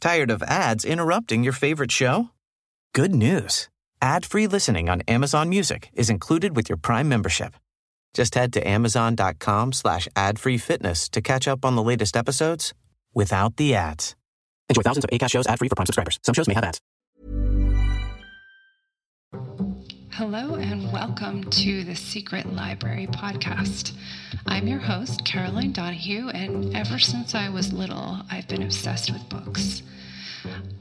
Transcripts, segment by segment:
Tired of ads interrupting your favorite show? Good news. Ad-free listening on Amazon Music is included with your Prime membership. Just head to amazon.com slash ad-free fitness to catch up on the latest episodes without the ads. Enjoy thousands of ACAST shows ad-free for Prime subscribers. Some shows may have ads. Hello and welcome to the Secret Library podcast. I'm your host, Caroline Donahue, and ever since I was little, I've been obsessed with books.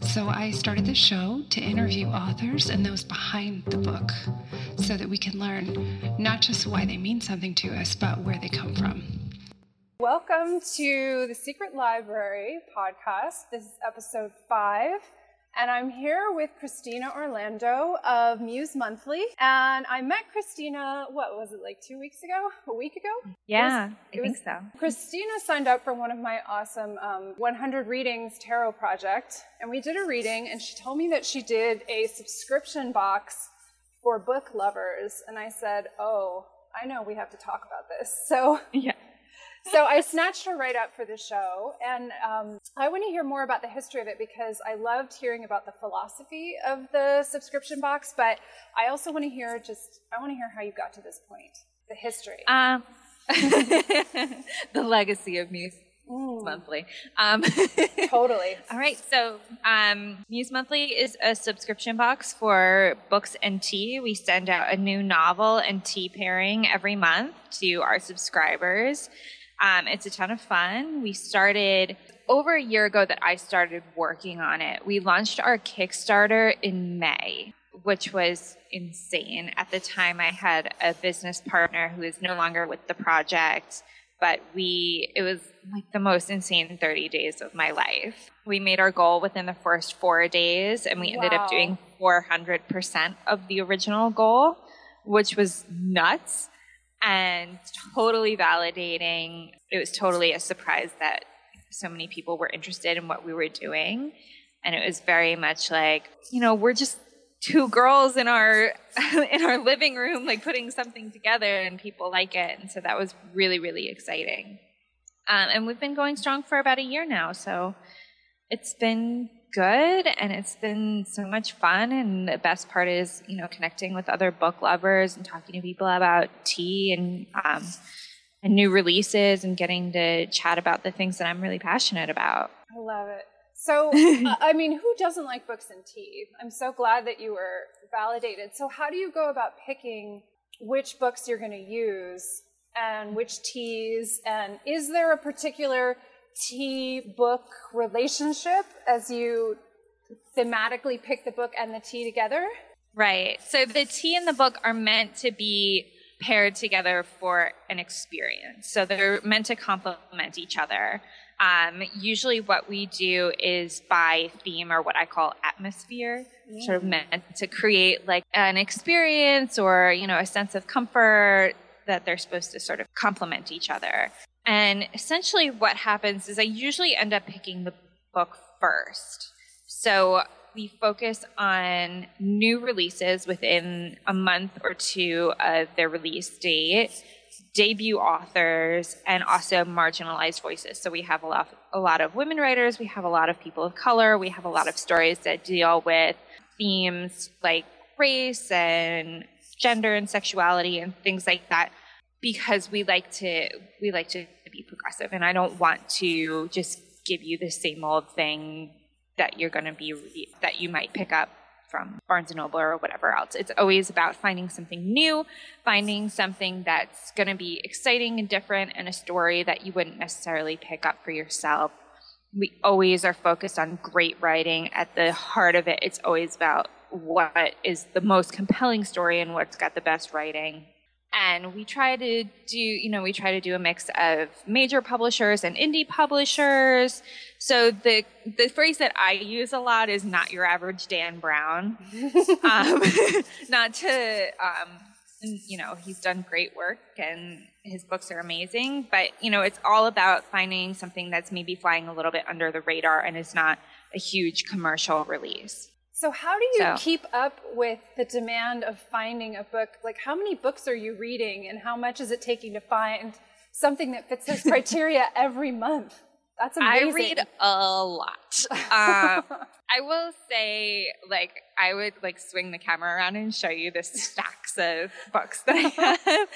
So I started the show to interview authors and those behind the book so that we can learn not just why they mean something to us, but where they come from. Welcome to the Secret Library podcast. This is episode five. And I'm here with Christina Orlando of Muse Monthly. And I met Christina, what was it, like two weeks ago? A week ago? Yeah, it was, it I think so. Christina signed up for one of my awesome um, 100 Readings Tarot project. And we did a reading, and she told me that she did a subscription box for book lovers. And I said, oh, I know we have to talk about this. So yeah so I snatched her right up for the show, and um, I want to hear more about the history of it because I loved hearing about the philosophy of the subscription box, but I also want to hear just I want to hear how you got to this point, the history. Um, the legacy of Muse mm. Monthly. Um, totally. All right. So, um, Muse Monthly is a subscription box for books and tea. We send out a new novel and tea pairing every month to our subscribers. Um, it's a ton of fun. We started over a year ago that I started working on it. We launched our Kickstarter in May, which was insane. At the time, I had a business partner who is no longer with the project, but we, it was like the most insane 30 days of my life. We made our goal within the first four days, and we wow. ended up doing 400% of the original goal, which was nuts and totally validating. It was totally a surprise that so many people were interested in what we were doing. And it was very much like, you know, we're just two girls in our in our living room like putting something together and people like it. And so that was really, really exciting. Um, and we've been going strong for about a year now. So it's been good and it's been so much fun and the best part is you know connecting with other book lovers and talking to people about tea and um, and new releases and getting to chat about the things that i'm really passionate about. I love it. So i mean who doesn't like books and tea? I'm so glad that you were validated. So how do you go about picking which books you're going to use and which teas? And is there a particular tea book relationship as you thematically pick the book and the tea together? Right. So the tea and the book are meant to be paired together for an experience. So they're meant to complement each other. Um, usually, what we do is by theme or what I call atmosphere, mm. sort of meant to create like an experience or you know a sense of comfort that they're supposed to sort of complement each other. And essentially, what happens is I usually end up picking the book first. So we focus on new releases within a month or two of their release date, debut authors, and also marginalized voices. So we have a lot, a lot of women writers, we have a lot of people of color, we have a lot of stories that deal with themes like race and gender and sexuality and things like that because we like to we like to be progressive and I don't want to just give you the same old thing that you're going to be that you might pick up from Barnes and Noble or whatever else. It's always about finding something new, finding something that's going to be exciting and different and a story that you wouldn't necessarily pick up for yourself. We always are focused on great writing. At the heart of it, it's always about what is the most compelling story and what's got the best writing and we try to do you know we try to do a mix of major publishers and indie publishers. So the the phrase that i use a lot is not your average dan brown. Um, not to um, you know he's done great work and his books are amazing but you know it's all about finding something that's maybe flying a little bit under the radar and is not a huge commercial release so, how do you so. keep up with the demand of finding a book? Like, how many books are you reading, and how much is it taking to find something that fits those criteria every month? That's amazing. I read a lot. Um, I will say, like, I would like swing the camera around and show you the stacks of books that I have.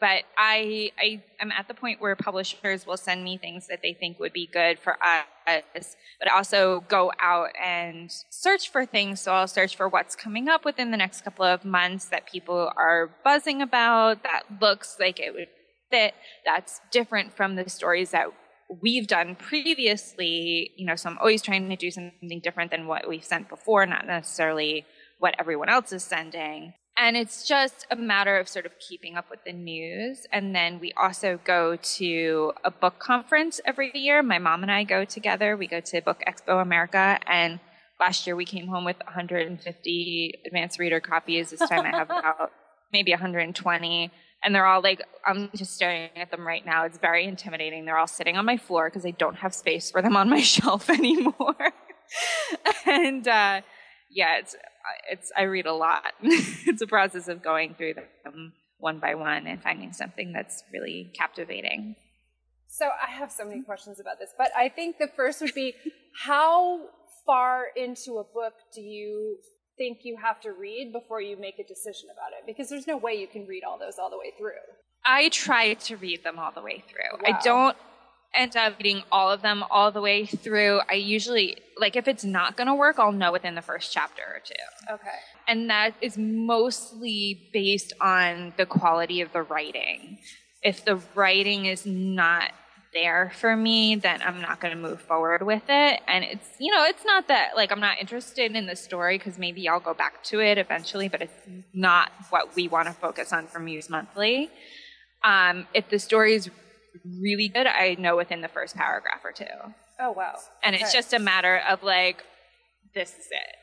but I, I am at the point where publishers will send me things that they think would be good for us, but also go out and search for things. So I'll search for what's coming up within the next couple of months that people are buzzing about that looks like it would fit. That's different from the stories that we've done previously, you know, so I'm always trying to do something different than what we've sent before, not necessarily what everyone else is sending. And it's just a matter of sort of keeping up with the news. And then we also go to a book conference every year. My mom and I go together. We go to Book Expo America. And last year we came home with 150 advanced reader copies. This time I have about maybe 120 and they're all like i'm just staring at them right now. It's very intimidating. They're all sitting on my floor because i don't have space for them on my shelf anymore. And uh, yeah it's it's i read a lot. It's a process of going through them one by one and finding something that's really captivating. So i have so many questions about this but i think the first would be how far into a book do you think you have to read before you make a decision about it because there's no way you can read all those all the way through. I try to read them all the way through. Wow. I don't end up reading all of them all the way through. I usually, like, if it's not going to work, I'll know within the first chapter or two. Okay. And that is mostly based on the quality of the writing. If the writing is not there for me, then I'm not going to move forward with it. And it's, you know, it's not that like I'm not interested in the story because maybe I'll go back to it eventually, but it's not what we want to focus on for Muse Monthly. Um, if the story is really good, I know within the first paragraph or two. Oh, wow. And it's just a matter of like, this is it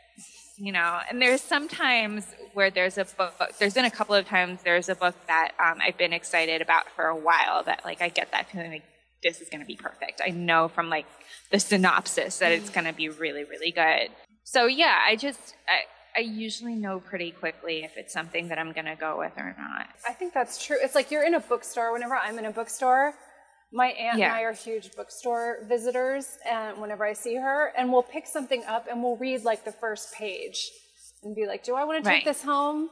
you know and there's sometimes where there's a book there's been a couple of times there's a book that um, i've been excited about for a while that like i get that feeling like this is going to be perfect. I know from like the synopsis that it's going to be really, really good. So yeah, I just, I, I usually know pretty quickly if it's something that I'm going to go with or not. I think that's true. It's like you're in a bookstore. Whenever I'm in a bookstore, my aunt Yeah. and I are huge bookstore visitors, and whenever I see her, and we'll pick something up and we'll read like the first page and be like, "Do I want to take Right. this home?"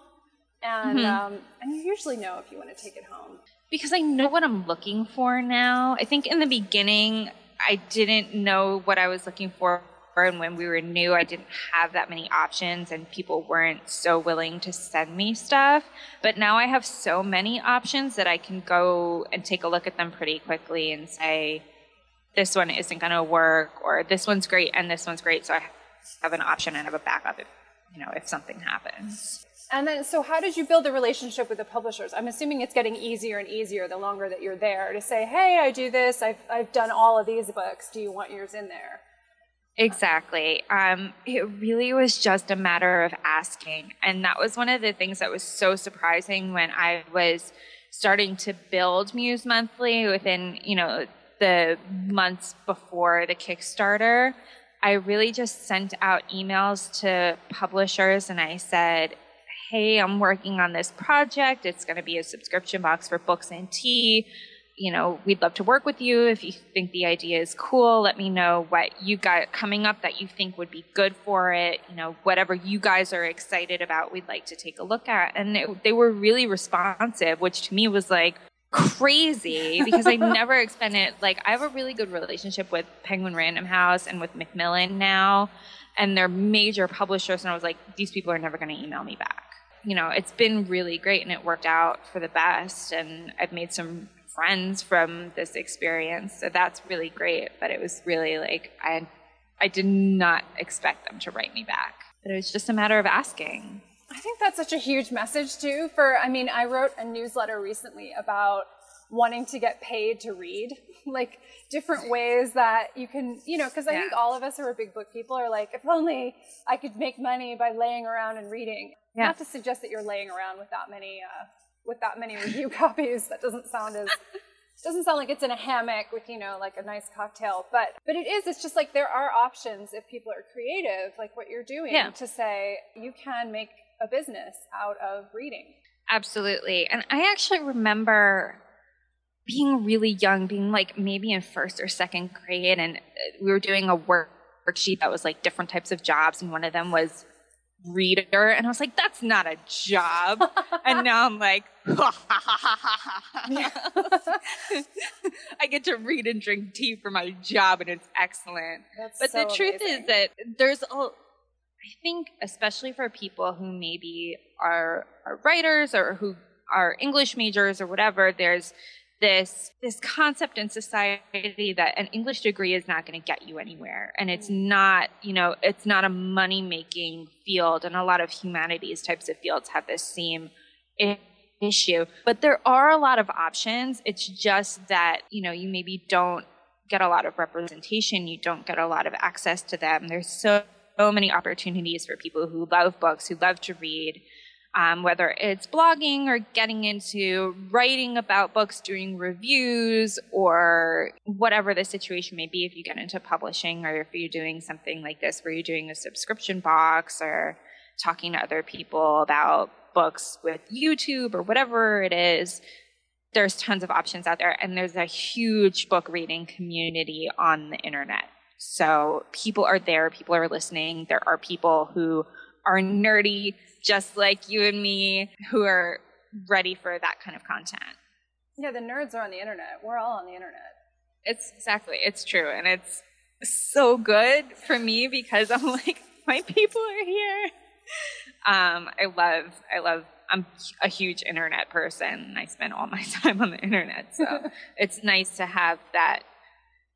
And Mhm. um, and you usually know if you want to take it home. because I know what I'm looking for now. I think in the beginning, I didn't know what I was looking for. And when we were new, I didn't have that many options, and people weren't so willing to send me stuff. But now I have so many options that I can go and take a look at them pretty quickly and say, this one isn't going to work, or this one's great and this one's great. So I have an option and have a backup if, you know, if something happens. And then, so how did you build the relationship with the publishers? I'm assuming it's getting easier and easier the longer that you're there to say, "Hey, I do this. I've I've done all of these books. Do you want yours in there?" Exactly. Um, it really was just a matter of asking. And that was one of the things that was so surprising when I was starting to build Muse Monthly within, you know, the months before the Kickstarter. I really just sent out emails to publishers and I said, Hey, I'm working on this project. It's going to be a subscription box for books and tea you know, we'd love to work with you. If you think the idea is cool, let me know what you got coming up that you think would be good for it. You know, whatever you guys are excited about, we'd like to take a look at. And it, they were really responsive, which to me was like crazy because I never expected, like, I have a really good relationship with Penguin Random House and with Macmillan now, and they're major publishers. And I was like, these people are never going to email me back. You know, it's been really great and it worked out for the best. And I've made some friends from this experience. So that's really great. But it was really like I I did not expect them to write me back. But it was just a matter of asking. I think that's such a huge message too. For I mean, I wrote a newsletter recently about wanting to get paid to read, like different ways that you can, you know, because I think all of us who are big book people are like, if only I could make money by laying around and reading. Yeah. Not to suggest that you're laying around with that many, uh, with that many review copies. That doesn't sound as doesn't sound like it's in a hammock with you know like a nice cocktail but but it is it's just like there are options if people are creative like what you're doing Yeah. to say you can make a business out of reading Absolutely. And I actually remember being really young, being like maybe in first or second grade, and uh, we were doing a work worksheet that was like different types of jobs, and one of them was reader, and I was like, that's not a job. and now I'm like, I get to read and drink tea for my job, and it's excellent. That's but so the truth amazing. is that there's a I think especially for people who maybe are are writers or who are English majors or whatever, there's this this concept in society that an English degree is not going to get you anywhere and it's mm. not, you know, it's not a money making field and a lot of humanities types of fields have this same issue. But there are a lot of options. It's just that, you know, you maybe don't get a lot of representation, you don't get a lot of access to them. There's so, so many opportunities for people who love books, who love to read, um, whether it's blogging or getting into writing about books, doing reviews, or whatever the situation may be. If you get into publishing, or if you're doing something like this where you're doing a subscription box or talking to other people about books with YouTube or whatever it is, there's tons of options out there. And there's a huge book reading community on the internet. So people are there people are listening. There are people who are nerdy just like you and me who are ready for that kind of content Yeah, the nerds are on the internet. We're all on the internet. it's exactly it's true and it's so good for me because i'm like my people are here um i love i love i'm a huge internet person i spend all my time on the internet so it's nice to have that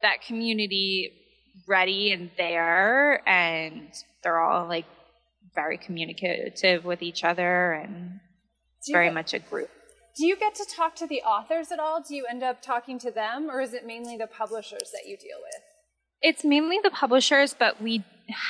that community ready and there and they're all like very communicative with each other and it's very get- much a group Do you get to talk to the authors at all? Do you end up talking to them, or is it mainly the publishers that you deal with? It's mainly the publishers, but we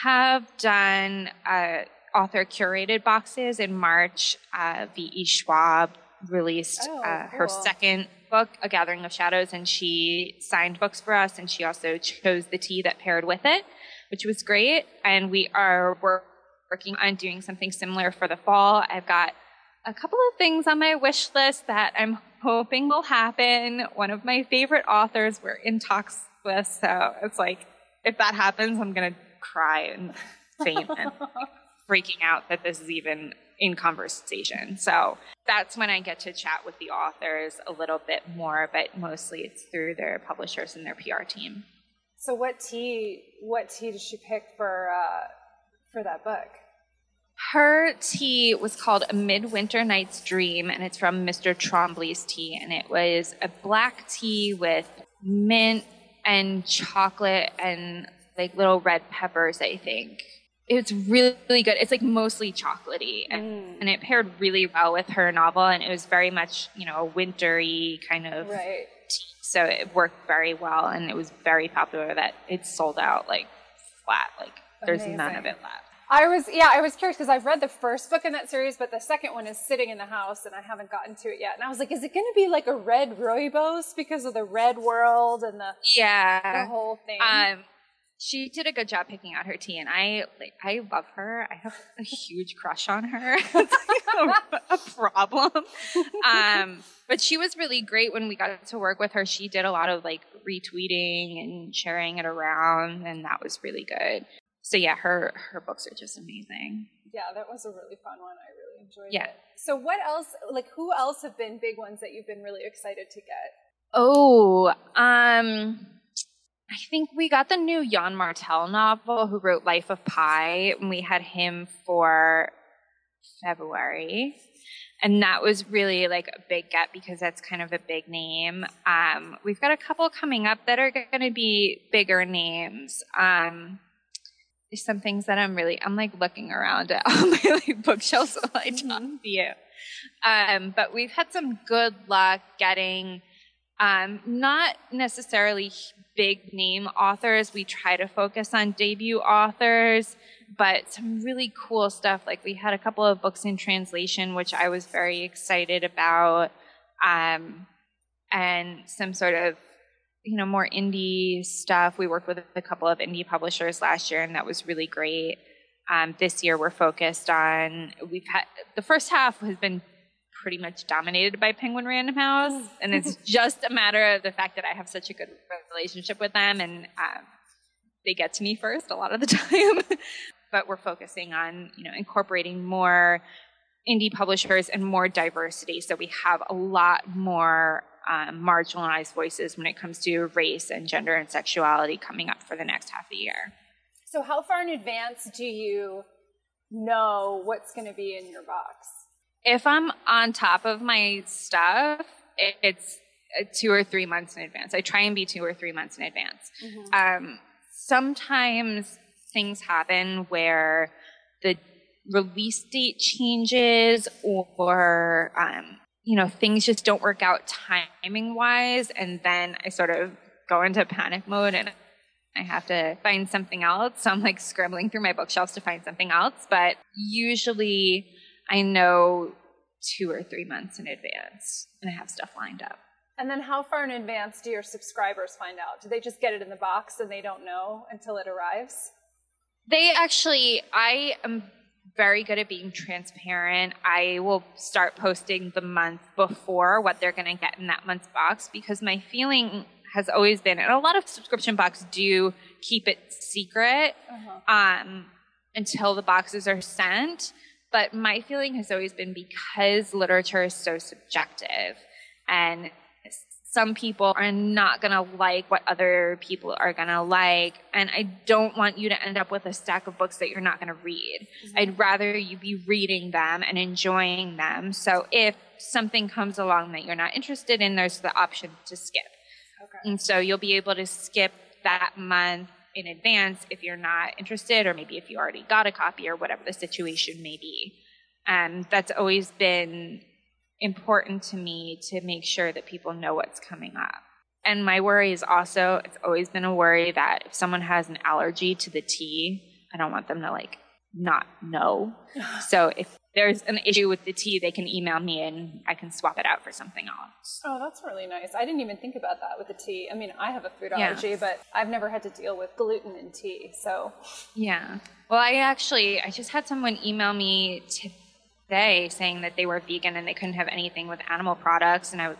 have done uh, author curated boxes. In March, uh, V.E. Schwab released Oh, uh, her second book, A Gathering of Shadows, and she signed books for us, and she also chose the tea that paired with it, which was great. And we are wor- working on doing something similar for the fall. I've got a couple of things on my wish list that I'm hoping will happen. One of my favorite authors we're in talks with, so it's like if that happens, I'm gonna cry and faint and freaking out that this is even in conversation. So that's when I get to chat with the authors a little bit more, but mostly it's through their publishers and their PR team. So, what tea? What tea did she pick for uh, for that book? Her tea was called A Midwinter Night's Dream, and it's from Mr. Trombley's tea. And it was a black tea with mint and chocolate and like little red peppers, I think. It's really, really good. It's like mostly chocolatey, and, mm. and it paired really well with her novel. And it was very much, you know, a wintry kind of Right. tea. So it worked very well, and it was very popular. That it sold out like flat. Like there's none of it left. I was yeah, I was curious because I've read the first book in that series, but the second one is sitting in the house and I haven't gotten to it yet. And I was like, is it going to be like a red rooibos because of the red world and the, yeah the whole thing? Um, she did a good job picking out her tea, and I like I love her. I have a huge crush on her. it's like a, a problem. Um, but she was really great when we got to work with her. She did a lot of like retweeting and sharing it around, and that was really good. So yeah, her her books are just amazing. yeah, that was a really fun one. I really enjoyed Yeah. it. So, what else? Like, who else have been big ones that you've been really excited to get? Oh, um, I think we got the new Yann Martel novel, who wrote Life of Pi, and we had him for February. And that was really like a big get because that's kind of a big name. Um, we've got a couple coming up that are going to be bigger names. Um, there's some things that I'm really, I'm like looking around at all my like, bookshelves while I talk to you. Um, but we've had some good luck getting um, not necessarily big name authors. We try to focus on debut authors, but some really cool stuff. Like we had a couple of books in translation, which I was very excited about, um, and some sort of you know more indie stuff. We worked with a couple of indie publishers last year, and that was really great. Um, this year, we're focused on. We've had the first half has been pretty much dominated by Penguin Random House, and it's just a matter of the fact that I have such a good relationship with them, and um, they get to me first a lot of the time. but we're focusing on you know incorporating more indie publishers and more diversity, so we have a lot more um, marginalized voices when it comes to race and gender and sexuality coming up for the next half of the year. So, how far in advance do you know what's going to be in your box? If I'm on top of my stuff, it's two or three months in advance. I try and be two or three months in advance. Mm-hmm. Um, sometimes things happen where the release date changes or um, you know things just don't work out timing wise and then i sort of go into panic mode and I have to find something else. So I'm like scrambling through my bookshelves to find something else. But usually I know two or three months in advance and I have stuff lined up. And then how far in advance do your subscribers find out? Do they just get it in the box and they don't know until it arrives? They actually, I am very good at being transparent. I will start posting the month before what they're going to get in that month's box because my feeling has always been, and a lot of subscription boxes do keep it secret uh-huh. um, until the boxes are sent. But my feeling has always been because literature is so subjective and some people are not going to like what other people are going to like. And I don't want you to end up with a stack of books that you're not going to read. Mm-hmm. I'd rather you be reading them and enjoying them. So if something comes along that you're not interested in, there's the option to skip. Okay. And so you'll be able to skip that month in advance if you're not interested, or maybe if you already got a copy, or whatever the situation may be. And that's always been important to me to make sure that people know what's coming up. And my worry is also, it's always been a worry that if someone has an allergy to the tea, I don't want them to like not know. so if there's an issue with the tea, they can email me and I can swap it out for something else. Oh, that's really nice. I didn't even think about that with the tea. I mean, I have a food allergy, yeah. but I've never had to deal with gluten in tea. So, yeah. Well, I actually, I just had someone email me today saying that they were vegan and they couldn't have anything with animal products. And I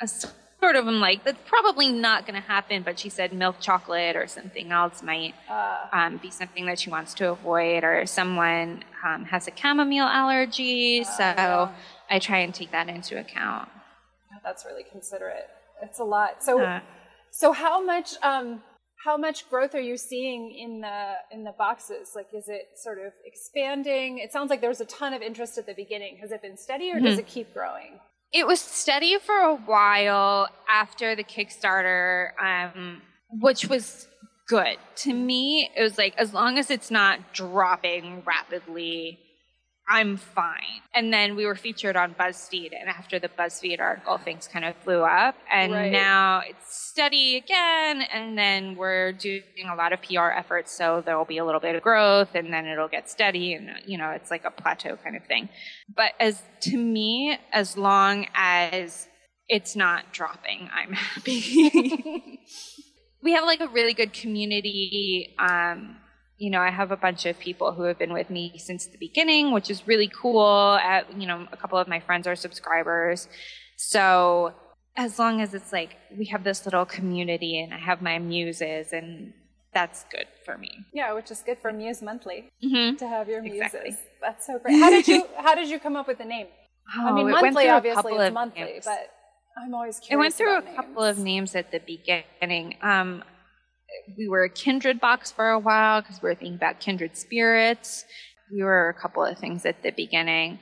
was, sort of am like, that's probably not going to happen. But she said milk chocolate or something else might uh, um, be something that she wants to avoid. Or someone um, has a chamomile allergy. Uh, so yeah. I try and take that into account. That's really considerate. It's a lot. So, uh, so how much? Um, how much growth are you seeing in the in the boxes like is it sort of expanding it sounds like there was a ton of interest at the beginning has it been steady or mm-hmm. does it keep growing it was steady for a while after the Kickstarter, um, which was good. To me, it was like, as long as it's not dropping rapidly, I'm fine. And then we were featured on BuzzFeed, and after the BuzzFeed article, things kind of blew up. And right. now it's steady again, and then we're doing a lot of PR efforts, so there will be a little bit of growth, and then it'll get steady, and you know, it's like a plateau kind of thing. But as to me, as long as it's not dropping, I'm happy. we have like a really good community. Um, you know, I have a bunch of people who have been with me since the beginning, which is really cool. At, you know, a couple of my friends are subscribers. So as long as it's like we have this little community and I have my muses and that's good for me. Yeah, which is good for Muse Monthly mm-hmm. to have your muses. Exactly. That's so great. How did you how did you come up with the name? Oh, I mean, monthly obviously is monthly, names. but I'm always curious. It went through a names. couple of names at the beginning. Um, we were a kindred box for a while because we were thinking about kindred spirits. We were a couple of things at the beginning.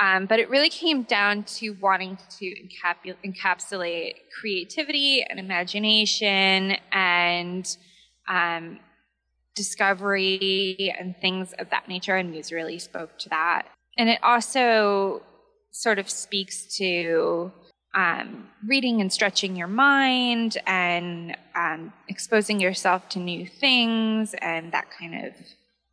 Um, but it really came down to wanting to encap- encapsulate creativity and imagination and um, discovery and things of that nature. And Muse really spoke to that. And it also sort of speaks to um, reading and stretching your mind and um, exposing yourself to new things and that kind of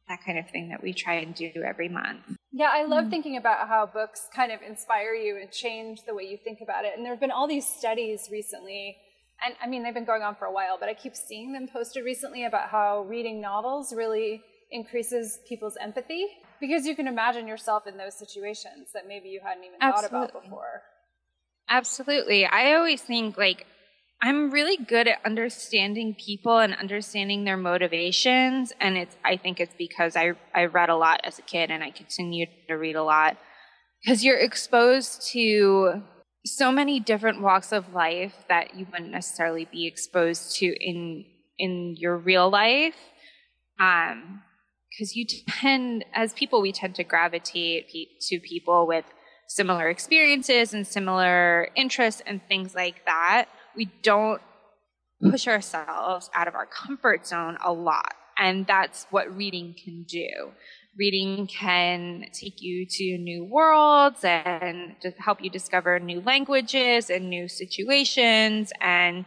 that kind of thing that we try and do every month. Yeah, I love mm. thinking about how books kind of inspire you and change the way you think about it. And there have been all these studies recently, and I mean, they've been going on for a while, but I keep seeing them posted recently about how reading novels really increases people's empathy because you can imagine yourself in those situations that maybe you hadn't even Absolutely. thought about before. Absolutely. I always think like I'm really good at understanding people and understanding their motivations and it's I think it's because I I read a lot as a kid and I continue to read a lot because you're exposed to so many different walks of life that you wouldn't necessarily be exposed to in in your real life um because you tend as people we tend to gravitate to people with similar experiences and similar interests and things like that we don't push ourselves out of our comfort zone a lot. And that's what reading can do. Reading can take you to new worlds and help you discover new languages and new situations. And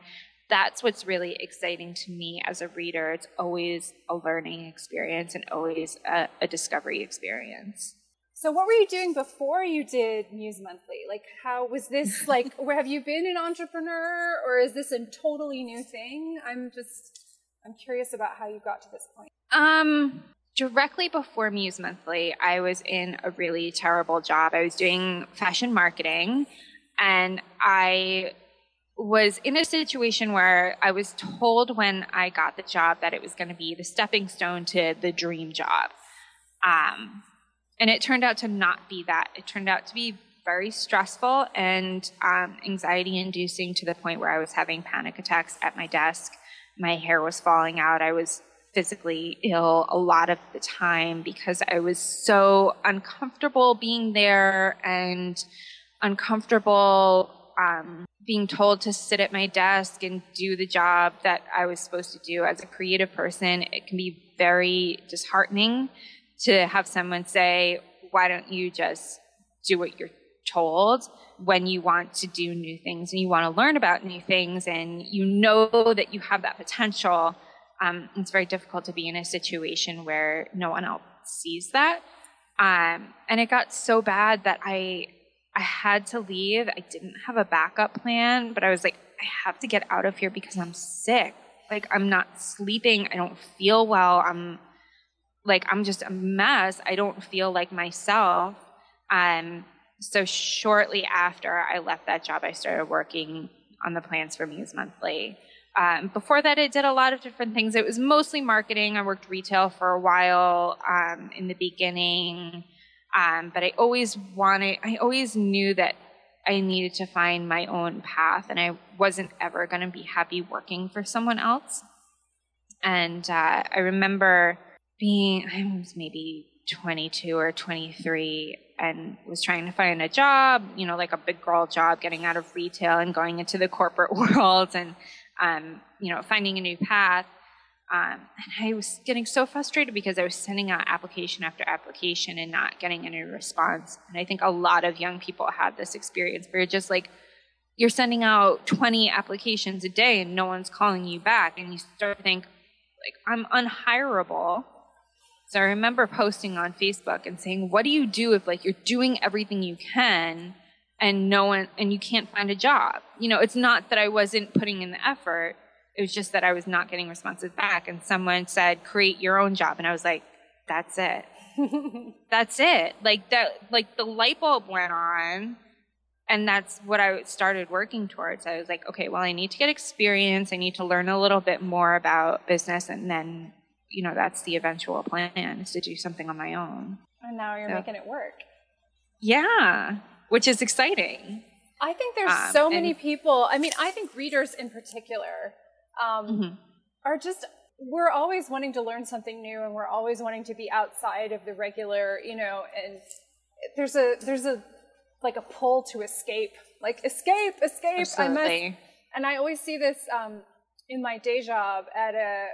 that's what's really exciting to me as a reader. It's always a learning experience and always a, a discovery experience So, what were you doing before you did Muse Monthly? Like, how was this like? where have you been an entrepreneur, or is this a totally new thing? I'm just, I'm curious about how you got to this point. Um, directly before Muse Monthly, I was in a really terrible job. I was doing fashion marketing, and I was in a situation where I was told when I got the job that it was going to be the stepping stone to the dream job. Um, and it turned out to not be that. It turned out to be very stressful and um, anxiety inducing to the point where I was having panic attacks at my desk. My hair was falling out. I was physically ill a lot of the time because I was so uncomfortable being there and uncomfortable um, being told to sit at my desk and do the job that I was supposed to do as a creative person. It can be very disheartening to have someone say, why don't you just do what you're told when you want to do new things and you want to learn about new things and you know that you have that potential. Um, it's very difficult to be in a situation where no one else sees that. Um, and it got so bad that I, I had to leave. I didn't have a backup plan, but I was like, I have to get out of here because I'm sick. Like I'm not sleeping. I don't feel well. I'm like I'm just a mess. I don't feel like myself. Um, so shortly after I left that job, I started working on the plans for Muse Monthly. Um, before that, I did a lot of different things. It was mostly marketing. I worked retail for a while um, in the beginning, um, but I always wanted. I always knew that I needed to find my own path, and I wasn't ever going to be happy working for someone else. And uh, I remember being, I was maybe 22 or 23 and was trying to find a job, you know, like a big girl job, getting out of retail and going into the corporate world and, um, you know, finding a new path. Um, and I was getting so frustrated because I was sending out application after application and not getting any response. And I think a lot of young people had this experience where you're just like, you're sending out 20 applications a day and no one's calling you back. And you start to think, like, I'm unhireable. So I remember posting on Facebook and saying, what do you do if like you're doing everything you can and no one, and you can't find a job? You know, it's not that I wasn't putting in the effort. It was just that I was not getting responses back. And someone said, create your own job. And I was like, that's it. that's it. Like that, like the light bulb went on. And that's what I started working towards. I was like, okay, well, I need to get experience. I need to learn a little bit more about business. And then, you know, that's the eventual plan is to do something on my own. And now you're So- making it work. Yeah, which is exciting. I think there's Um, so many people. I mean, I think readers in particular um, Mhm. are just. We're always wanting to learn something new, and we're always wanting to be outside of the regular, you know. And there's a there's a like a pull to escape, like escape, escape. I must. And I always see this um, in my day job at a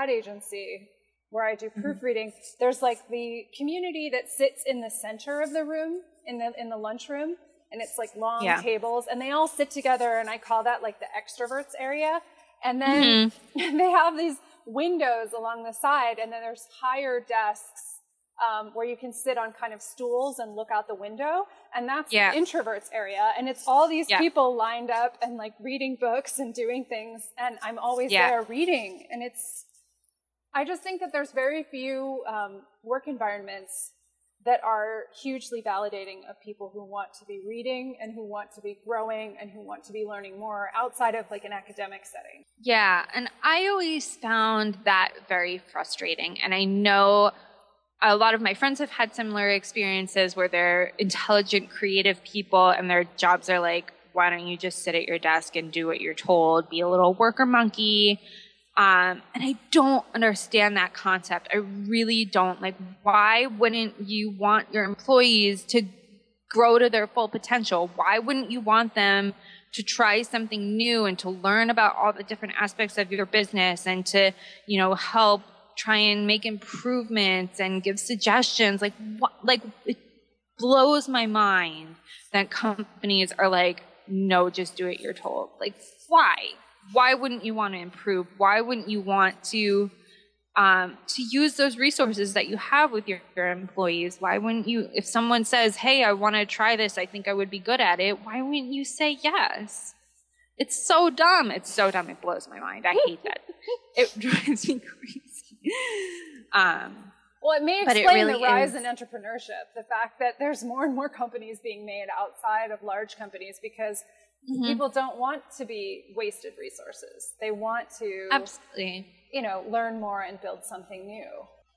ad agency where I do proofreading. There's like the community that sits in the center of the room in the in the lunchroom, and it's like long Yeah. tables, and they all sit together, and I call that like the extroverts area. And then they have these windows along the side, and then there's higher desks um, where you can sit on kind of stools and look out the window, and that's Yeah. the introverts area. And it's all these Yeah. people lined up and like reading books and doing things, and I'm always Yeah. there reading, and it's. I just think that there's very few um, work environments that are hugely validating of people who want to be reading and who want to be growing and who want to be learning more outside of like an academic setting. Yeah, and I always found that very frustrating. And I know a lot of my friends have had similar experiences where they're intelligent, creative people and their jobs are like, why don't you just sit at your desk and do what you're told? Be a little worker monkey. Um, and I don't understand that concept. I really don't. Like, why wouldn't you want your employees to grow to their full potential? Why wouldn't you want them to try something new and to learn about all the different aspects of your business and to, you know, help try and make improvements and give suggestions? Like, what, like, it blows my mind that companies are like, no, just do it, you're told. Like, why? Why wouldn't you want to improve? Why wouldn't you want to um, to use those resources that you have with your, your employees? Why wouldn't you, if someone says, "Hey, I want to try this. I think I would be good at it," why wouldn't you say yes? It's so dumb. It's so dumb. It blows my mind. I hate that. it drives me crazy. Um, well, it may explain it really the rise is. in entrepreneurship. The fact that there's more and more companies being made outside of large companies because Mm-hmm. People don't want to be wasted resources. They want to absolutely, you know, learn more and build something new.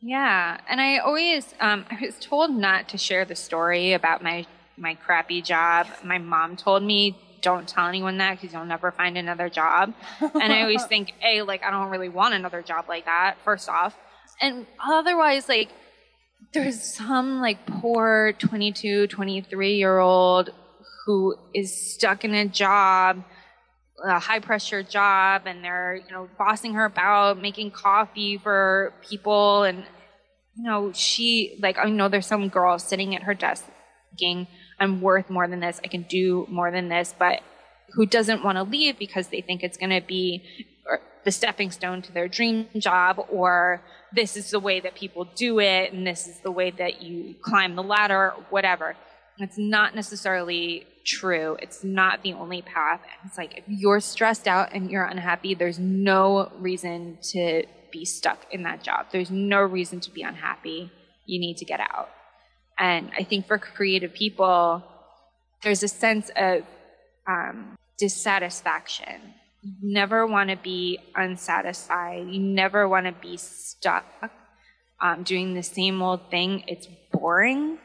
Yeah, and I always, um, I was told not to share the story about my my crappy job. My mom told me don't tell anyone that because you'll never find another job. and I always think, a like I don't really want another job like that. First off, and otherwise, like there's some like poor 22, 23 year old who is stuck in a job, a high pressure job, and they're, you know, bossing her about making coffee for people. And, you know, she, like, I know there's some girl sitting at her desk thinking, I'm worth more than this, I can do more than this, but who doesn't want to leave because they think it's going to be the stepping stone to their dream job or this is the way that people do it and this is the way that you climb the ladder whatever it's not necessarily true. It's not the only path. It's like if you're stressed out and you're unhappy, there's no reason to be stuck in that job. There's no reason to be unhappy. You need to get out. And I think for creative people, there's a sense of um, dissatisfaction. You never want to be unsatisfied. You never want to be stuck um, doing the same old thing. It's boring.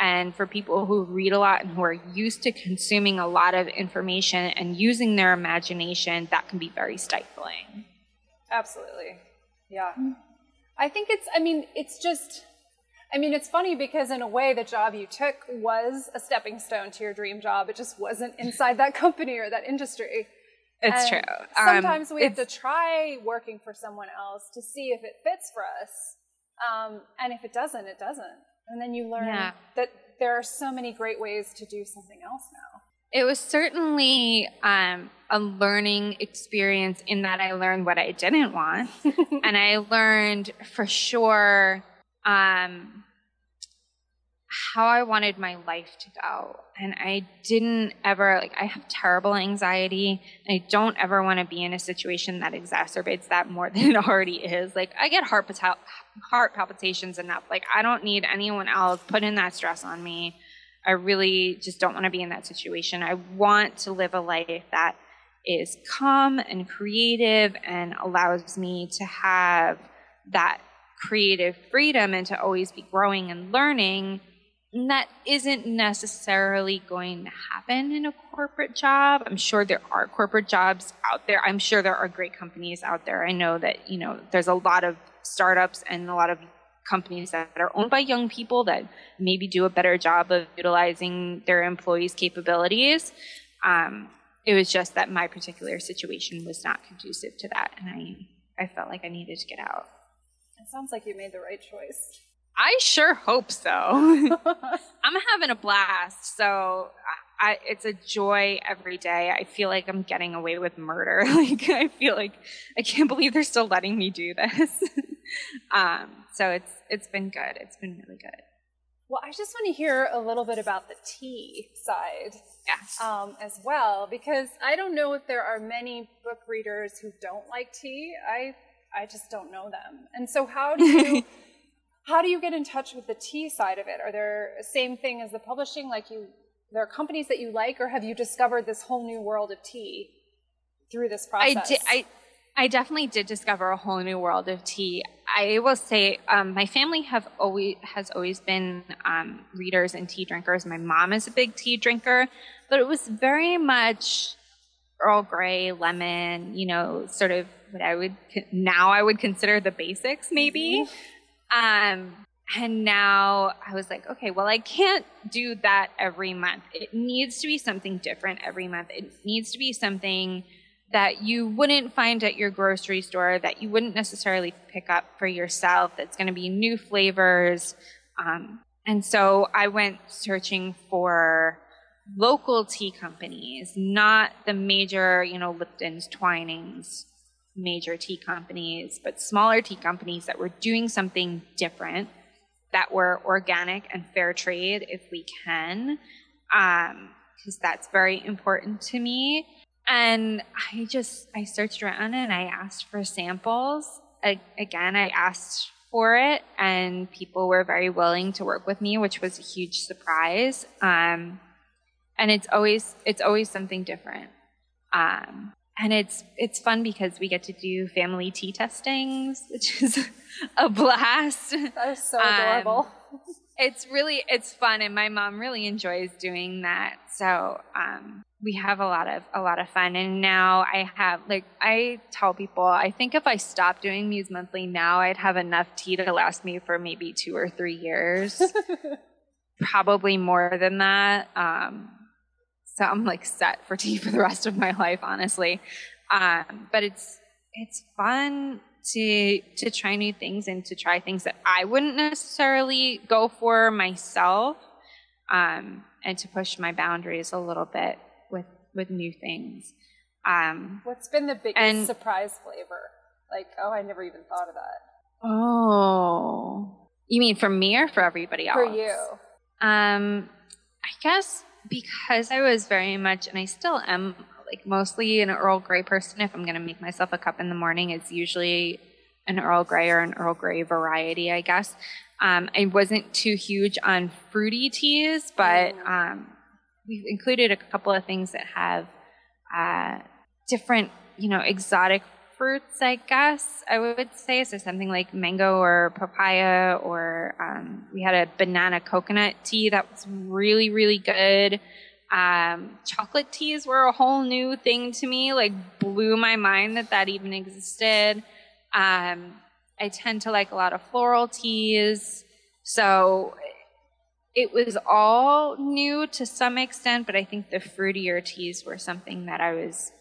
And for people who read a lot and who are used to consuming a lot of information and using their imagination, that can be very stifling. Absolutely. Yeah. I think it's, I mean, it's just, I mean, it's funny because in a way, the job you took was a stepping stone to your dream job. It just wasn't inside that company or that industry. It's and true. Sometimes um, we have to try working for someone else to see if it fits for us. Um, and if it doesn't, it doesn't. And then you learn yeah. that there are so many great ways to do something else now. It was certainly um, a learning experience in that I learned what I didn't want. and I learned for sure um, how I wanted my life to go. And I didn't ever, like, I have terrible anxiety. And I don't ever want to be in a situation that exacerbates that more than it already is. Like, I get heart, heart palpitations enough. Like, I don't need anyone else putting that stress on me. I really just don't want to be in that situation. I want to live a life that is calm and creative and allows me to have that creative freedom and to always be growing and learning and that isn't necessarily going to happen in a corporate job. I'm sure there are corporate jobs out there. I'm sure there are great companies out there. I know that, you know, there's a lot of startups and a lot of companies that are owned by young people that maybe do a better job of utilizing their employees' capabilities. Um, it was just that my particular situation was not conducive to that, and I, I felt like I needed to get out. It sounds like you made the right choice. I sure hope so. I'm having a blast. So I, it's a joy every day. I feel like I'm getting away with murder. like I feel like I can't believe they're still letting me do this. um, so it's it's been good. It's been really good. Well, I just want to hear a little bit about the tea side yeah. um, as well, because I don't know if there are many book readers who don't like tea. I I just don't know them. And so how do you how do you get in touch with the tea side of it? Are there same thing as the publishing? Like you, there are companies that you like, or have you discovered this whole new world of tea through this process? I did. I, I definitely did discover a whole new world of tea. I will say, um, my family have always has always been um, readers and tea drinkers. My mom is a big tea drinker, but it was very much Earl Grey, lemon. You know, sort of what I would now I would consider the basics, maybe. Um, and now I was like, okay, well, I can't do that every month. It needs to be something different every month. It needs to be something that you wouldn't find at your grocery store, that you wouldn't necessarily pick up for yourself, that's going to be new flavors. Um, and so I went searching for local tea companies, not the major, you know, Lipton's, Twinings, major tea companies, but smaller tea companies that were doing something different, that were organic and fair trade if we can, because um, that's very important to me. And I just, I searched around and I asked for samples. I, again, I asked for it and people were very willing to work with me, which was a huge surprise. Um, and it's always, it's always something different. Um, and it's it's fun because we get to do family tea testings, which is a blast. That is so adorable. Um, it's really it's fun, and my mom really enjoys doing that. So um, we have a lot of a lot of fun. And now I have like I tell people, I think if I stopped doing Muse Monthly now, I'd have enough tea to last me for maybe two or three years, probably more than that. Um, so I'm like set for tea for the rest of my life, honestly. Um, but it's it's fun to to try new things and to try things that I wouldn't necessarily go for myself, um, and to push my boundaries a little bit with with new things. Um, What's been the biggest and, surprise flavor? Like, oh, I never even thought of that. Oh, you mean for me or for everybody else? For you. Um, I guess because I was very much, and I still am, like mostly an Earl Grey person. If I'm going to make myself a cup in the morning, it's usually an Earl Grey or an Earl Grey variety, I guess. Um, I wasn't too huge on fruity teas, but um, we've included a couple of things that have uh, different, you know, exotic fruits, I guess I would say. So something like mango or papaya, or um, we had a banana coconut tea that was really, really good. Um, chocolate teas were a whole new thing to me, like blew my mind that that even existed. Um, I tend to like a lot of floral teas. So it was all new to some extent, but I think the fruitier teas were something that I was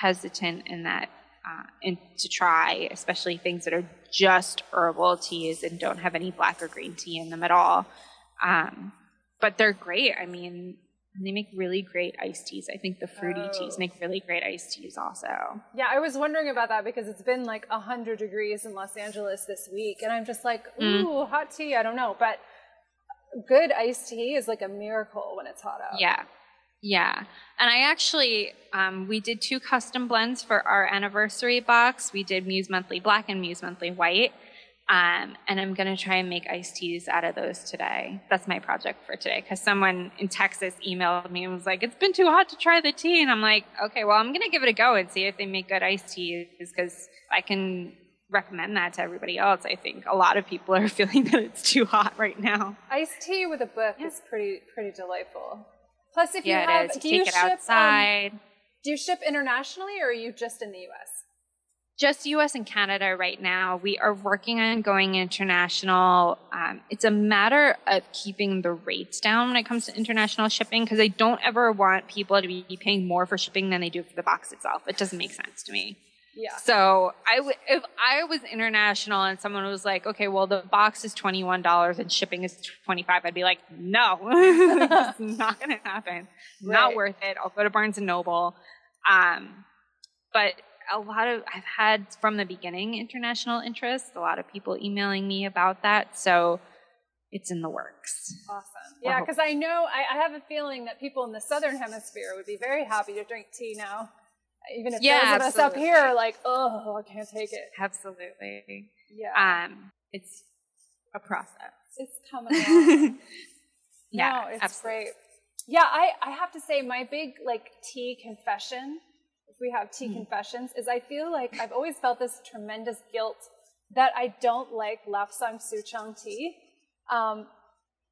hesitant in that uh, and to try, especially things that are just herbal teas and don't have any black or green tea in them at all. Um, but they're great. I mean, they make really great iced teas. I think the fruity oh. teas make really great iced teas also. Yeah, I was wondering about that because it's been like 100 degrees in Los Angeles this week. And I'm just like, mm. ooh, mm. hot tea. I don't know. But good iced tea is like a miracle when it's hot out. Yeah. Yeah. And I actually, um, we did two custom blends for our anniversary box. We did Muse Monthly Black and Muse Monthly White. Um, and I'm going to try and make iced teas out of those today. That's my project for today. Because someone in Texas emailed me and was like, it's been too hot to try the tea. And I'm like, okay, well, I'm going to give it a go and see if they make good iced teas because I can recommend that to everybody else. I think a lot of people are feeling that it's too hot right now. Iced tea with a book yeah. is pretty pretty delightful. Plus, if yeah, you have, do Take you ship, um, outside. Um, do you ship internationally, or are you just in the U.S.? Just U.S. and Canada right now. We are working on going international. Um, it's a matter of keeping the rates down when it comes to international shipping because I don't ever want people to be paying more for shipping than they do for the box itself. It doesn't make sense to me. Yeah. So I w- if I was international and someone was like, okay, well the box is twenty one dollars and shipping is twenty five, I'd be like, no, it's not going to happen. Right. Not worth it. I'll go to Barnes and Noble. Um, but a lot of I've had from the beginning international interest. A lot of people emailing me about that. So it's in the works. Awesome. Yeah, because I know I, I have a feeling that people in the southern hemisphere would be very happy to drink tea now Even if Yeah, us up here like, oh, I can't take it. Absolutely. Yeah. Um, it's a process. it's coming along. Yeah, no, it's absolutely. great. Yeah, I, I have to say my big like tea confession, if we have tea confessions, is I feel like I've always felt this tremendous guilt that I don't like Lapsang Souchong tea. Um,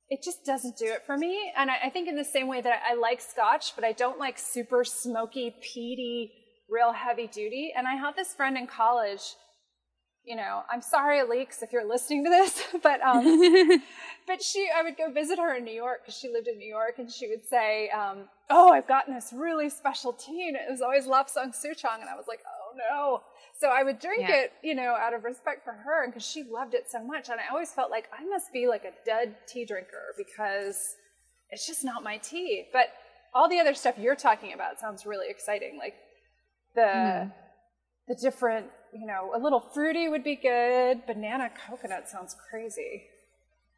it just doesn't do it for me. And I, I think in the same way that I, I like scotch, but I don't like super smoky, peaty, real heavy duty. And I had this friend in college, you know, I'm sorry, Alix, if you're listening to this, but um, but she, I would go visit her in New York because she lived in New York, and she would say, um, "Oh, I've gotten this really special tea, and it was always Lapsang Souchong," and I was like, "Oh no." So I would drink Yeah. it, you know, out of respect for her, and because she loved it so much, and I always felt like I must be like a dud tea drinker because it's just not my tea. But all the other stuff you're talking about sounds really exciting, like the the different, you know, a little fruity would be good. Banana coconut sounds crazy.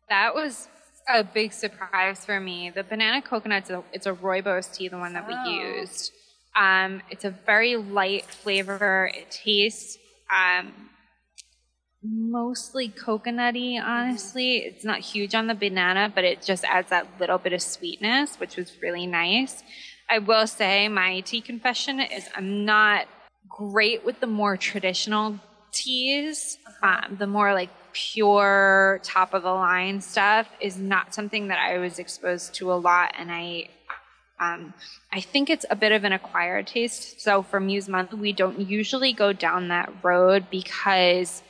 That was a big surprise for me. The banana coconut's a, it's a rooibos tea, the one that we Oh. used. Um, it's a very light flavor. It tastes um, mostly coconutty, honestly. It's not huge on the banana, but it just adds that little bit of sweetness, which was really nice. I will say my tea confession is I'm not great with the more traditional teas. Um, the more like pure top of the line stuff is not something that I was exposed to a lot, and I. Um, I think it's a bit of an acquired taste. So for Muse Month, we don't usually go down that road because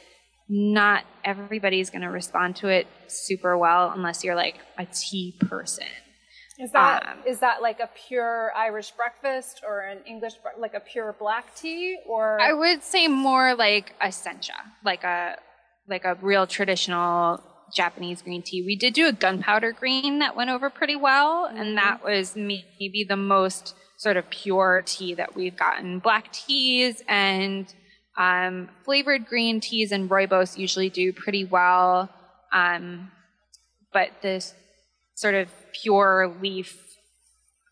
not everybody's going to respond to it super well unless you're like a tea person. Is that is Um, that like a pure Irish breakfast or an English like a pure black tea or I would say more like a sencha, like a like a real traditional Japanese green tea. We did do a gunpowder green that went over pretty well, and that was maybe the most sort of pure tea that we've gotten. Black teas and um, flavored green teas and rooibos usually do pretty well, um, but this sort of pure leaf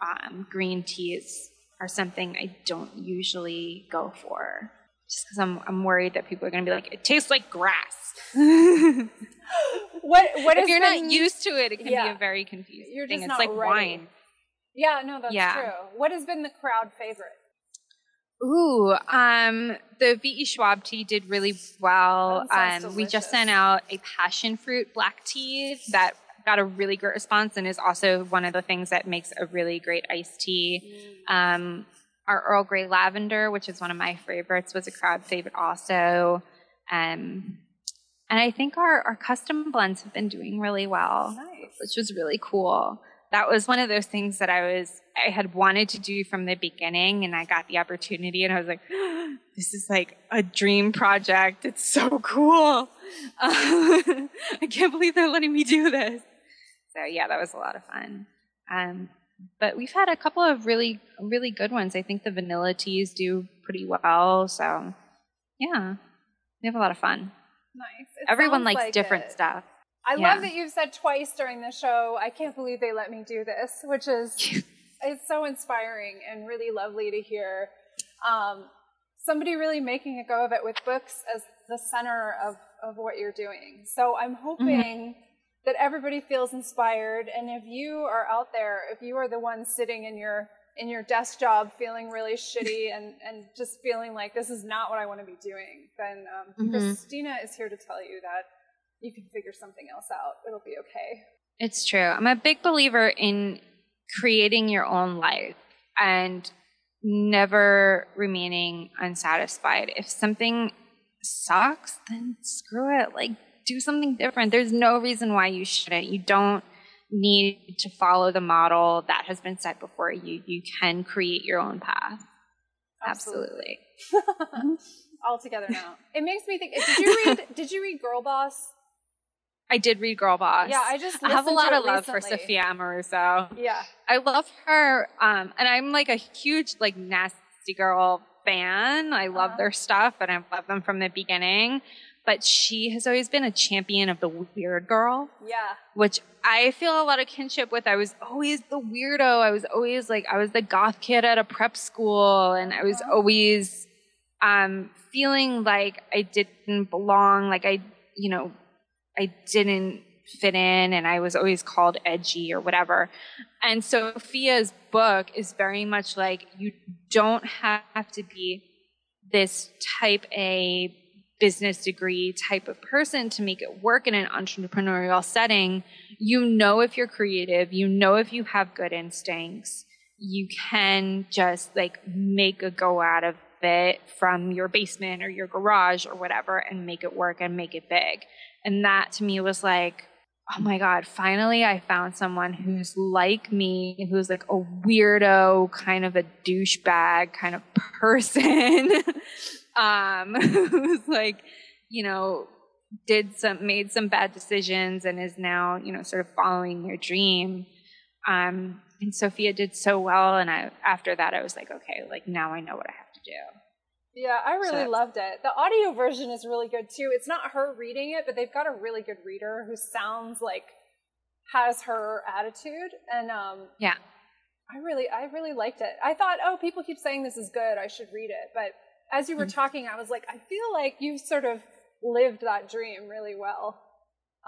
um, green teas are something I don't usually go for. Just because I'm, I'm worried that people are going to be like, it tastes like grass. what what if you're not used to it, it can Yeah. be a very confusing You're thing. It's like ready. wine. Yeah, no, that's Yeah. true. What has been the crowd favorite? Ooh, um, the V.E. Schwab tea did really well. Um, we just sent out a passion fruit black tea that got a really great response and is also one of the things that makes a really great iced tea. Um, our Earl Grey lavender, which is one of my favorites, was a crowd favorite also. Um, and I think our, our custom blends have been doing really well Nice. which was really cool. That was one of those things that I was I had wanted to do from the beginning, and I got the opportunity, and I was like, "This is like a dream project. It's so cool. I can't believe they're letting me do this." So yeah, that was a lot of fun. Um, but we've had a couple of really really good ones. I think the vanilla teas do pretty well. So yeah, we have a lot of fun. Nice. It Everyone likes like different it. stuff. I Yeah. love that you've said twice during the show, I can't believe they let me do this, which is it's so inspiring and really lovely to hear. Um, somebody really making a go of it with books as the center of, of what you're doing. So I'm hoping that everybody feels inspired. And if you are out there, if you are the one sitting in your in your desk job feeling really shitty and, and just feeling like this is not what I want to be doing, then um, Christina is here to tell you that you can figure something else out. It'll be okay. It's true. I'm a big believer in creating your own life and never remaining unsatisfied. If something sucks, then screw it. Like, do something different. There's no reason why you shouldn't. You don't need to follow the model that has been set before you. You can create your own path. Absolutely. All together now. It makes me think. Did you read? did you read Girl Boss? I did read Girl Boss. Yeah, I just I have a lot of love for. Sophia Amoruso. Yeah. I love her, um, and I'm like a huge like Nasty Gal fan. I love Uh-huh. their stuff, and I've loved them from the beginning. But she has always been a champion of the weird girl. Yeah. Which I feel a lot of kinship with. I was always the weirdo. I was always like, I was the goth kid at a prep school, and I was uh-huh. always um, feeling like I didn't belong, like I, you know, I didn't fit in and I was always called edgy or whatever. And Sophia's book is very much like you don't have to be this type A business degree type of person to make it work in an entrepreneurial setting. You know if you're creative, you know if you have good instincts, you can just like make a go out of it from your basement or your garage or whatever and make it work and make it big. And that to me was like, oh my God, finally I found someone who's like me, who's like a weirdo, kind of a douchebag kind of person, um, who's like, you know, did some, made some bad decisions and is now, you know, sort of following their dream. Um, and Sophia did so well. And I, after that, I was like, okay, like now I know what I have to do. Yeah, I really so. loved it. The audio version is really good too. It's not her reading it, but they've got a really good reader who sounds like has her attitude and um yeah. I really I really liked it. I thought, "Oh, people keep saying this is good. I should read it." But as you were mm-hmm. talking, I was like, I feel like you've sort of lived that dream really well.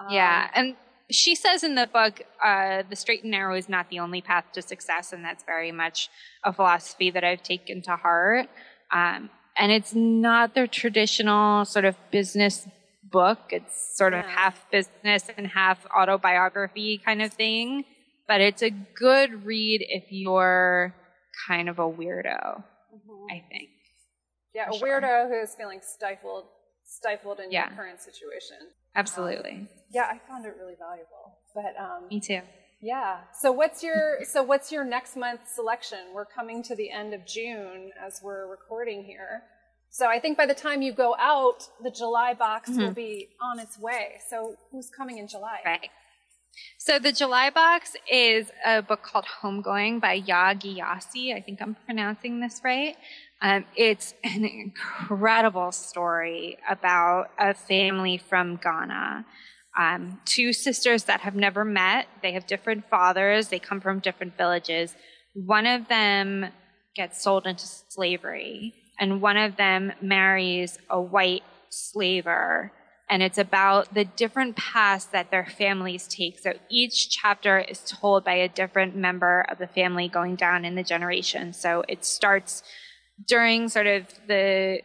Um, yeah, and she says in the book, uh, the straight and narrow is not the only path to success, and that's very much a philosophy that I've taken to heart. Um, and it's not the traditional sort of business book. It's sort of half business and half autobiography kind of thing. But it's a good read if you're kind of a weirdo, mm-hmm. I think. Yeah, a sure. weirdo who is feeling stifled stifled in yeah. your current situation. Absolutely. Um, yeah, I found it really valuable. But um, me too. Yeah. So what's your so what's your next month selection? We're coming to the end of June as we're recording here. So I think by the time you go out, the July box mm-hmm. will be on its way. So who's coming in July? Right. So the July box is a book called Homegoing by Yaa Gyasi. I think I'm pronouncing this right. Um, it's an incredible story about a family from Ghana um, two sisters that have never met. They have different fathers. They come from different villages. One of them gets sold into slavery, and one of them marries a white slaver. And it's about the different paths that their families take. So each chapter is told by a different member of the family going down in the generation. So it starts during sort of the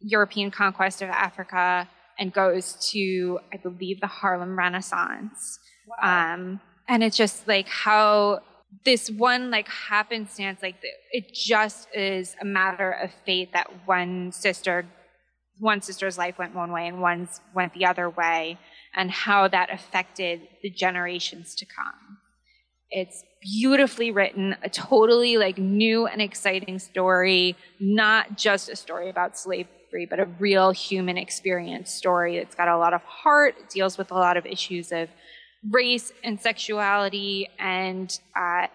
European conquest of Africa and goes to, I believe, the Harlem Renaissance. Wow. Um, and it's just like how this one like happenstance, like it just is a matter of fate that one sister, one sister's life went one way and one's went the other way, and how that affected the generations to come. It's beautifully written, a totally like new and exciting story, not just a story about slavery but a real human experience story It's got a lot of heart, it deals with a lot of issues of race and sexuality and uh,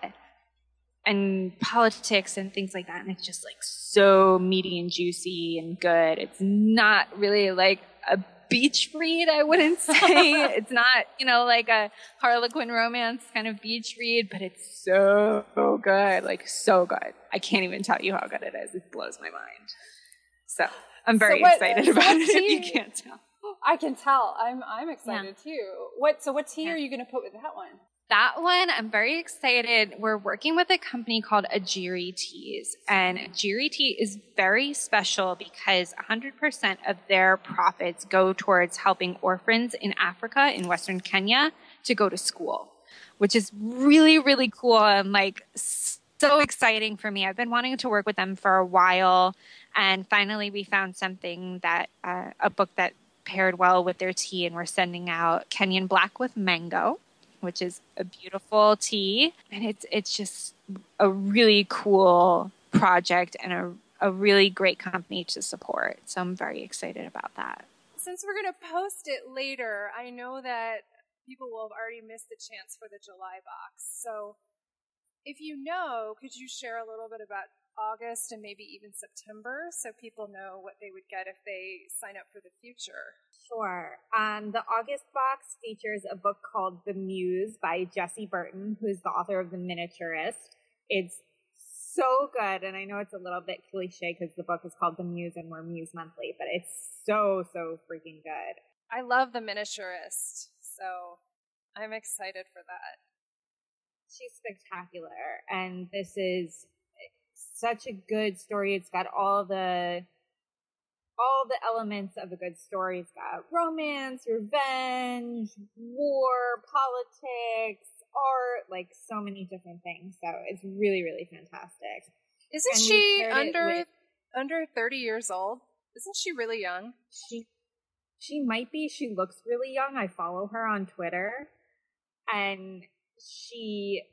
and politics and things like that. And it's just like so meaty and juicy and good. It's not really like a beach read, I wouldn't say. it's not, you know, like a Harlequin romance kind of beach read, but it's so good. Like so good. I can't even tell you how good it is. It blows my mind. So I'm very so what, excited uh, so about it. Tea, you can't tell. I can tell. I'm I'm excited yeah. too. What so what tea yeah. are you going to put with that one? That one, I'm very excited. We're working with a company called Ajiri Teas, and Ajiri Tea is very special because 100% of their profits go towards helping orphans in Africa, in Western Kenya, to go to school, which is really, really cool and like so exciting for me. I've been wanting to work with them for a while. And finally, we found something that uh, a book that paired well with their tea, and we're sending out Kenyan Black with Mango, which is a beautiful tea, and it's it's just a really cool project and a a really great company to support. So I'm very excited about that. Since we're going to post it later, I know that people will have already missed the chance for the July box. So if you know, could you share a little bit about August and maybe even September so people know what they would get if they sign up for the future? Sure. Um, the August box features a book called The Muse by Jessie Burton, who's the author of The Miniaturist. It's so good, and I know it's a little bit cliche because the book is called The Muse and we're Muse Monthly, but it's so, so freaking good. I love The Miniaturist, so I'm excited for that. She's spectacular, and this is such a good story. It's got all the all the elements of a good story. It's got romance, revenge, war, politics, art, like so many different things. So it's really, really fantastic. Isn't and she under with, under thirty years old? Isn't she really young? She she might be. She looks really young. I follow her on Twitter, and she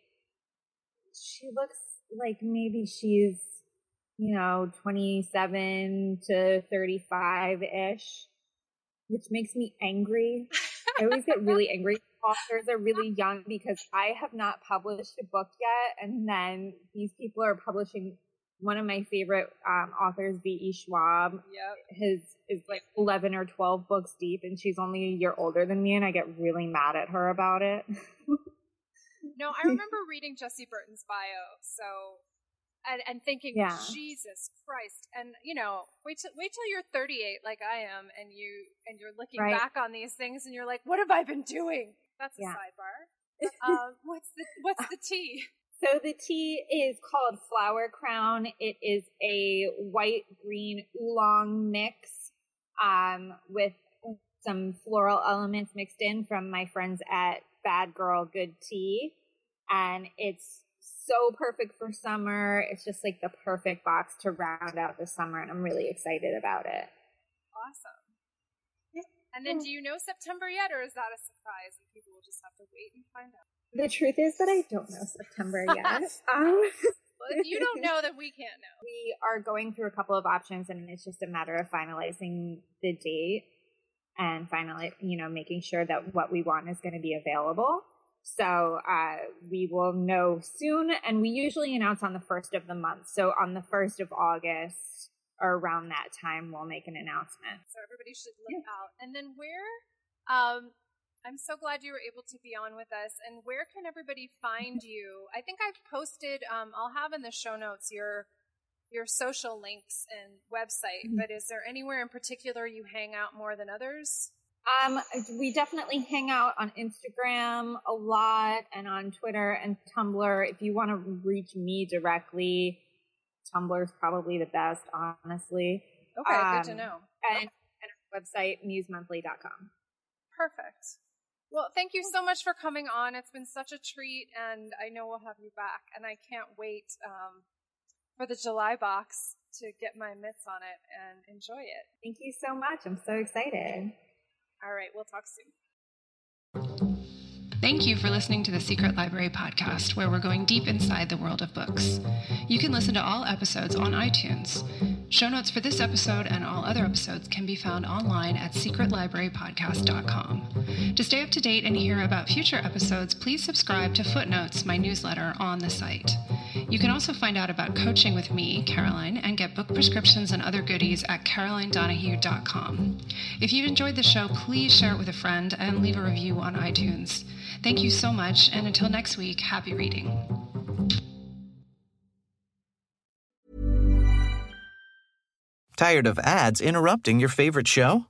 she looks like maybe she's, you know, 27 to 35 ish, which makes me angry. I always get really angry. Authors are really young because I have not published a book yet. And then these people are publishing one of my favorite um, authors, V.E. Schwab. Yep. His is like 11 or 12 books deep, and she's only a year older than me, and I get really mad at her about it. No, I remember reading Jessie Burton's bio, so and, and thinking, yeah. Jesus Christ, and you know, wait till wait till you're 38, like I am, and you and you're looking right. back on these things, and you're like, what have I been doing? That's a yeah. sidebar. um, what's the what's the tea? So the tea is called Flower Crown. It is a white green oolong mix um, with some floral elements mixed in from my friends at Bad Girl Good Tea. And it's so perfect for summer. It's just like the perfect box to round out the summer. And I'm really excited about it. Awesome. And then do you know September yet, or is that a surprise and people will just have to wait and find out? The truth is that I don't know September yet. um, well, if you don't know, then we can't know. We are going through a couple of options, and it's just a matter of finalizing the date and finally, you know, making sure that what we want is going to be available. So uh, we will know soon, and we usually announce on the first of the month. So on the first of August or around that time, we'll make an announcement. So everybody should look yeah. out. And then where? Um, I'm so glad you were able to be on with us. And where can everybody find you? I think I've posted. Um, I'll have in the show notes your your social links and website, mm-hmm. but is there anywhere in particular you hang out more than others? Um, we definitely hang out on Instagram a lot and on Twitter and Tumblr. If you want to reach me directly, Tumblr is probably the best, honestly. Okay, um, good to um, know. And, and our website, musemonthly.com. Perfect. Well, thank you so much for coming on. It's been such a treat, and I know we'll have you back. And I can't wait um, for the July box to get my mitts on it and enjoy it. Thank you so much. I'm so excited. All right, we'll talk soon. Thank you for listening to the Secret Library podcast, where we're going deep inside the world of books. You can listen to all episodes on iTunes. Show notes for this episode and all other episodes can be found online at secretlibrarypodcast.com. To stay up to date and hear about future episodes, please subscribe to Footnotes, my newsletter, on the site. You can also find out about coaching with me, Caroline, and get book prescriptions and other goodies at carolinedonahue.com. If you've enjoyed the show, please share it with a friend and leave a review on iTunes. Thank you so much, and until next week, happy reading. Tired of ads interrupting your favorite show?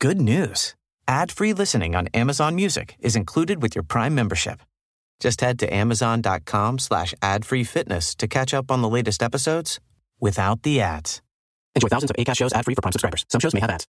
Good news. Ad-free listening on Amazon Music is included with your Prime membership. Just head to amazon.com slash ad-free fitness to catch up on the latest episodes without the ads. Enjoy thousands of ACAST shows ad-free for Prime subscribers. Some shows may have ads.